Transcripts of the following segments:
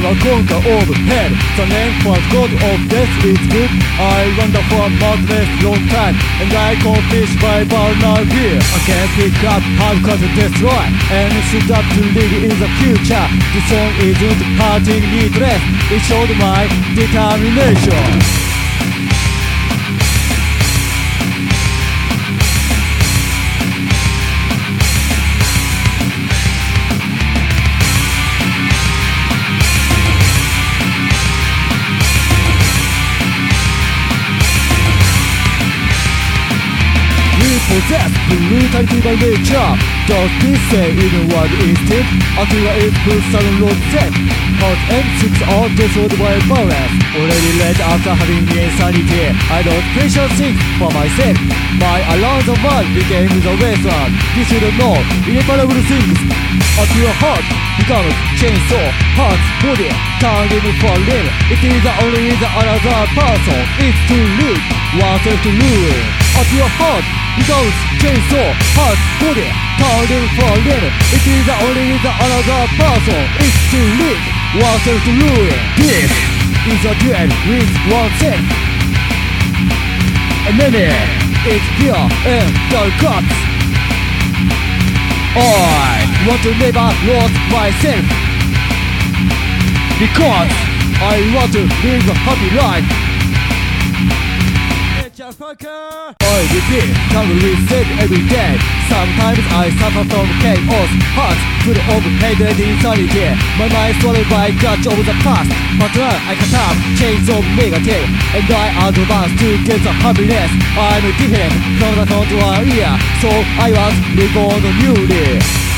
a conquer of hell The name for God of death is good. I wander for madness long time. And I accomplish by burnout fear I can't pick up how to destroy. And shoot up to live in the future. This song isn't hurting me needless It showed my determination possess brutality by nature Does this say even what instinct? Akira is full sudden road set. Hot M6 are destroyed by violence Already after having insanity I don't pressure things for myself. My around the world became the wasteland You shouldn't know irreparable things your heart becomes chainsaw Heart, body, turning for limb It is only the another person It's to live, oneself to ruin your heart Ghost, chainsaw, heart, body, turning for limb It is only the another person It's to live, oneself to ruin This is a duel with oneself Enemy is pure and dark cuts I want to never lose myself. Because I want to live a happy life motherfucker! I repeat, can't reset every day. Sometimes I suffer from chaos. Hearts full of hatred insanity My mind swallowed by clutch of the past. But now I cut up chains of negative And I advance to get the happiness. I'm different from the front one ear. So I was reborn newly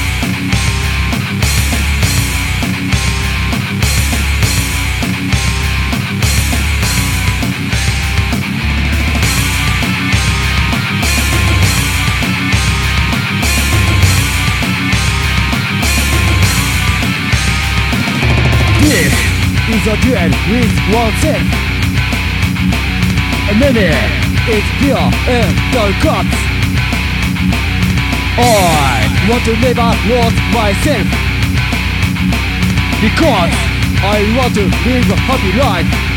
is a duel with oneself Enemy is pure and dark cuts. I want to never lose myself. Because I want to live a happy life